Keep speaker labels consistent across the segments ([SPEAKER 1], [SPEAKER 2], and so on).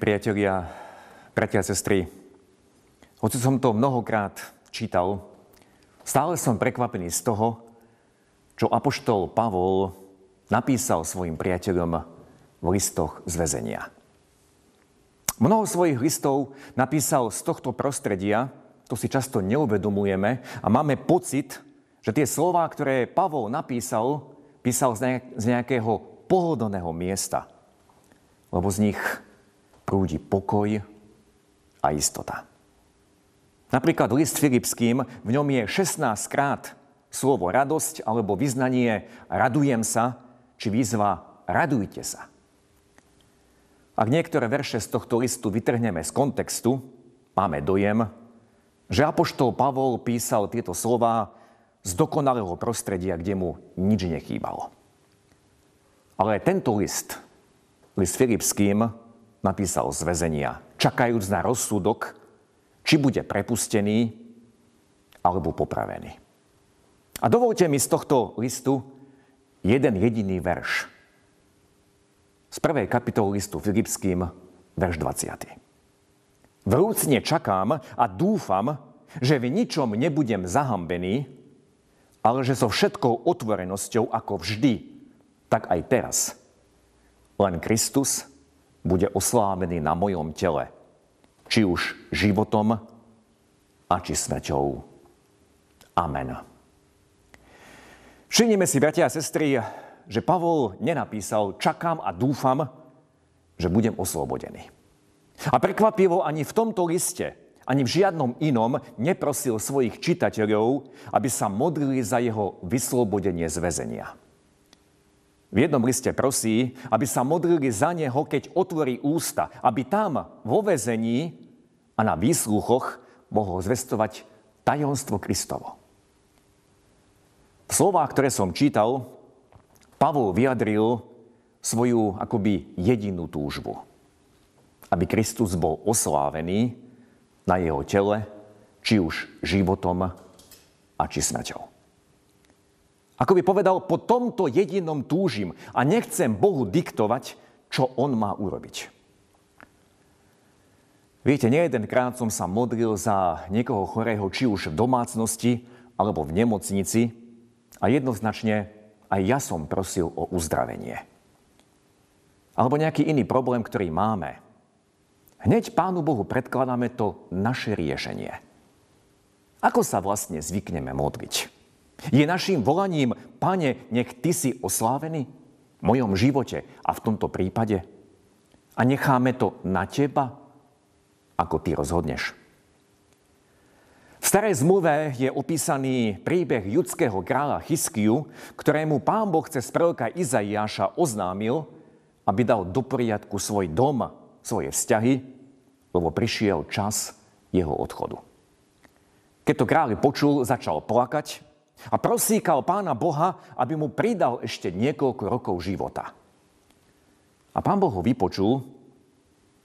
[SPEAKER 1] Priatelia, bratia a sestry, hoci som to mnohokrát čítal, stále som prekvapený z toho, čo apoštol Pavol napísal svojim priateľom v listoch z väzenia. Mnoho svojich listov napísal z tohto prostredia, to si často neuvedomujeme a máme pocit, že tie slová, ktoré Pavol napísal, písal z nejakého pohodlného miesta, lebo z nich prúdi pokoj a istota. Napríklad list Filipským, v ňom je 16 krát slovo radosť alebo vyznanie radujem sa, či výzva radujte sa. Ak niektoré verše z tohto listu vytrhneme z kontextu, máme dojem, že Apoštol Pavol písal tieto slova z dokonalého prostredia, kde mu nič nechýbalo. Ale tento list, list Filipským, napísal z väzenia, čakajúc na rozsudok, či bude prepustený alebo popravený. A dovolte mi z tohto listu jeden jediný verš. Z prvej kapitoly listu Filipským, verš 20. Vrúcne čakám a dúfam, že v ničom nebudem zahambený, ale že so všetkou otvorenosťou, ako vždy, tak aj teraz. Len Kristus bude oslávený na mojom tele, či už životom a či smrťou. Amen. Všimnime si, bratia a sestry, že Pavol nenapísal čakám a dúfam, že budem oslobodený. A prekvapivo ani v tomto liste, ani v žiadnom inom neprosil svojich čitateľov, aby sa modlili za jeho vyslobodenie z väzenia. V jednom liste prosí, aby sa modlili za neho, keď otvorí ústa, aby tam, vo vezení a na výsluchoch mohol zvestovať tajomstvo Kristovo. V slovách, ktoré som čítal, Pavol vyjadril svoju akoby jedinú túžbu. Aby Kristus bol oslávený na jeho tele, či už životom a či smrťou. Ako by povedal, po tomto jedinom túžim a nechcem Bohu diktovať, čo On má urobiť. Viete, nejedenkrát som sa modlil za niekoho chorého, či už v domácnosti alebo v nemocnici a jednoznačne aj ja som prosil o uzdravenie. Alebo nejaký iný problém, ktorý máme. Hneď Pánu Bohu predkladáme to naše riešenie. Ako sa vlastne zvykneme modliť? Je našim volaním, pane, nech ty si oslávený v mojom živote a v tomto prípade. A necháme to na teba, ako ty rozhodneš. V starej zmluve je opísaný príbeh judského kráľa Chyskiu, ktorému pán Boh cez proroka Izaiáša oznámil, aby dal do poriadku svoj dom, svoje vzťahy, lebo prišiel čas jeho odchodu. Keď to kráľ počul, začal plakať a prosíkal pána Boha, aby mu pridal ešte niekoľko rokov života. A pán Boh ho vypočul,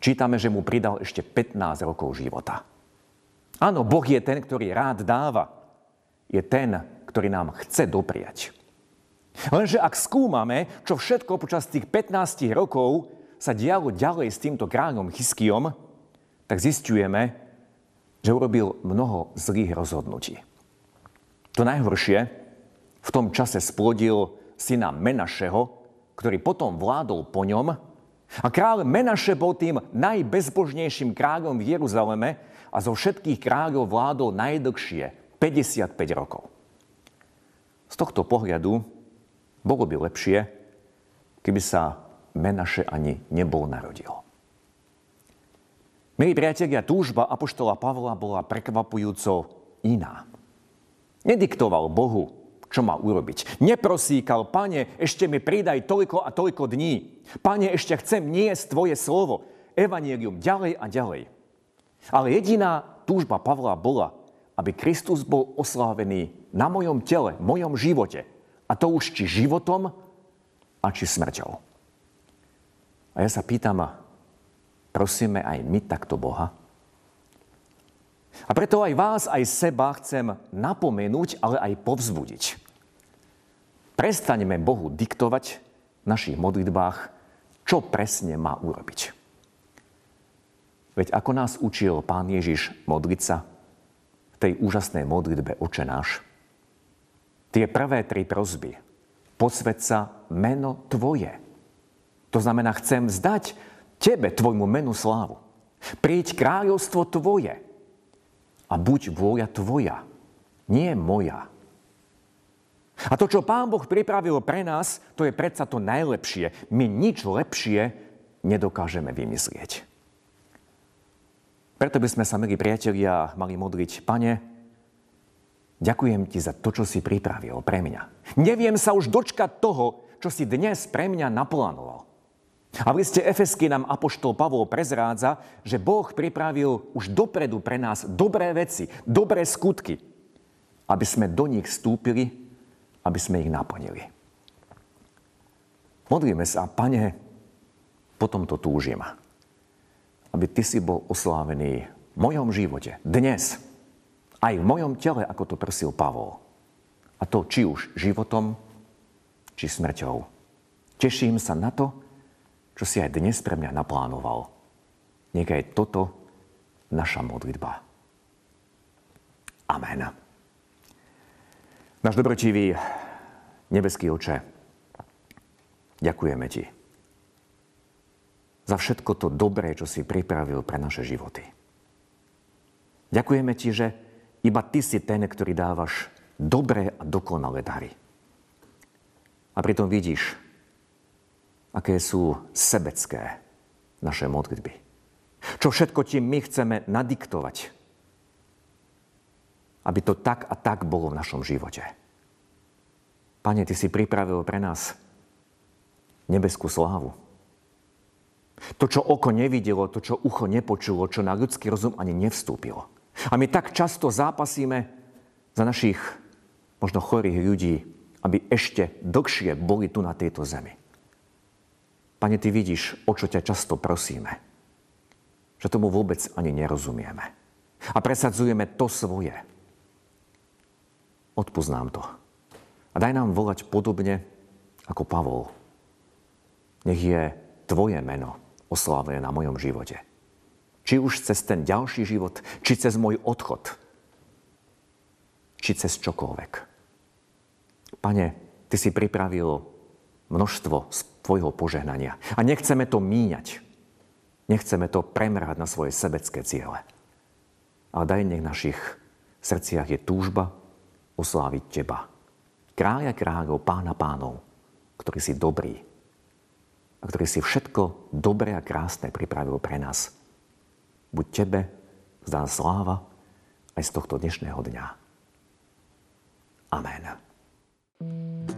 [SPEAKER 1] čítame, že mu pridal ešte 15 rokov života. Áno, Boh je ten, ktorý rád dáva. Je ten, ktorý nám chce dopriať. Lenže ak skúmame, čo všetko počas tých 15 rokov sa dialo ďalej s týmto kráľom Chyskiom, tak zistujeme, že urobil mnoho zlých rozhodnutí. To najhoršie, v tom čase splodil syna Menašeho, ktorý potom vládol po ňom. A kráľ Menaše bol tým najbezbožnejším kráľom v Jeruzaleme a zo všetkých kráľov vládol najdlhšie 55 rokov. Z tohto pohľadu bolo by lepšie, keby sa Menaše ani nebol narodil. Milí priatelia, túžba Apoštola Pavla bola prekvapujúco iná. Nediktoval Bohu, čo má urobiť. Neprosíkal, pane, ešte mi pridaj toľko a toľko dní. Pane, ešte chcem niesť tvoje slovo. Evangelium ďalej a ďalej. Ale jediná túžba Pavla bola, aby Kristus bol oslávený na mojom tele, mojom živote. A to už či životom a či smrťou. A ja sa pýtam, prosíme aj my takto Boha? A preto aj vás, aj seba chcem napomenúť, ale aj povzbudiť. Prestaňme Bohu diktovať v našich modlitbách, čo presne má urobiť. Veď ako nás učil Pán Ježiš modliť sa v tej úžasnej modlitbe Oče náš. Tie prvé tri prozby. Posved sa meno Tvoje. To znamená, chcem vzdať Tebe, Tvojmu menu slávu. Príď kráľovstvo Tvoje. A buď vôľa Tvoja, nie moja. A to, čo Pán Boh pripravil pre nás, to je predsa to najlepšie. My nič lepšie nedokážeme vymyslieť. Preto by sme sa, milí priatelia, mali modliť, Pane, ďakujem Ti za to, čo si pripravil pre mňa. Neviem sa už dočkať toho, čo si dnes pre mňa naplánoval. A v liste Efesky nám Apoštol Pavol prezrádza, že Boh pripravil už dopredu pre nás dobré veci, dobré skutky, aby sme do nich vstúpili, aby sme ich naplnili. Modlíme sa, Pane, potom to túžim aby Ty si bol oslávený v mojom živote, dnes, aj v mojom tele, ako to prsil Pavol. A to či už životom, či smrťou. Teším sa na to, čo si aj dnes pre mňa naplánoval. Nech je toto naša modlitba. Amen. Náš dobročivý nebeský oče, ďakujeme Ti za všetko to dobré, čo si pripravil pre naše životy. Ďakujeme ti, že iba ty si ten, ktorý dávaš dobré a dokonalé dary. A pritom vidíš, aké sú sebecké naše modlitby. Čo všetko ti my chceme nadiktovať, aby to tak a tak bolo v našom živote. Pane, Ty si pripravil pre nás nebeskú slávu. To, čo oko nevidelo, to, čo ucho nepočulo, čo na ľudský rozum ani nevstúpilo. A my tak často zápasíme za našich možno chorých ľudí, aby ešte dlhšie boli tu na tejto zemi. Pane, ty vidíš, o čo ťa často prosíme. Že tomu vôbec ani nerozumieme. A presadzujeme to svoje. Odpoznám to. A daj nám volať podobne ako Pavol. Nech je tvoje meno oslávené na mojom živote. Či už cez ten ďalší život, či cez môj odchod, či cez čokoľvek. Pane, Ty si pripravil množstvo z Tvojho požehnania a nechceme to míňať. Nechceme to premerať na svoje sebecké ciele. Ale daj nech v našich srdciach je túžba osláviť Teba. Kráľa kráľov, pána pánov, ktorý si dobrý, a ktorý si všetko dobré a krásne pripravil pre nás. Buď Tebe zdá sláva aj z tohto dnešného dňa. Amen.
[SPEAKER 2] you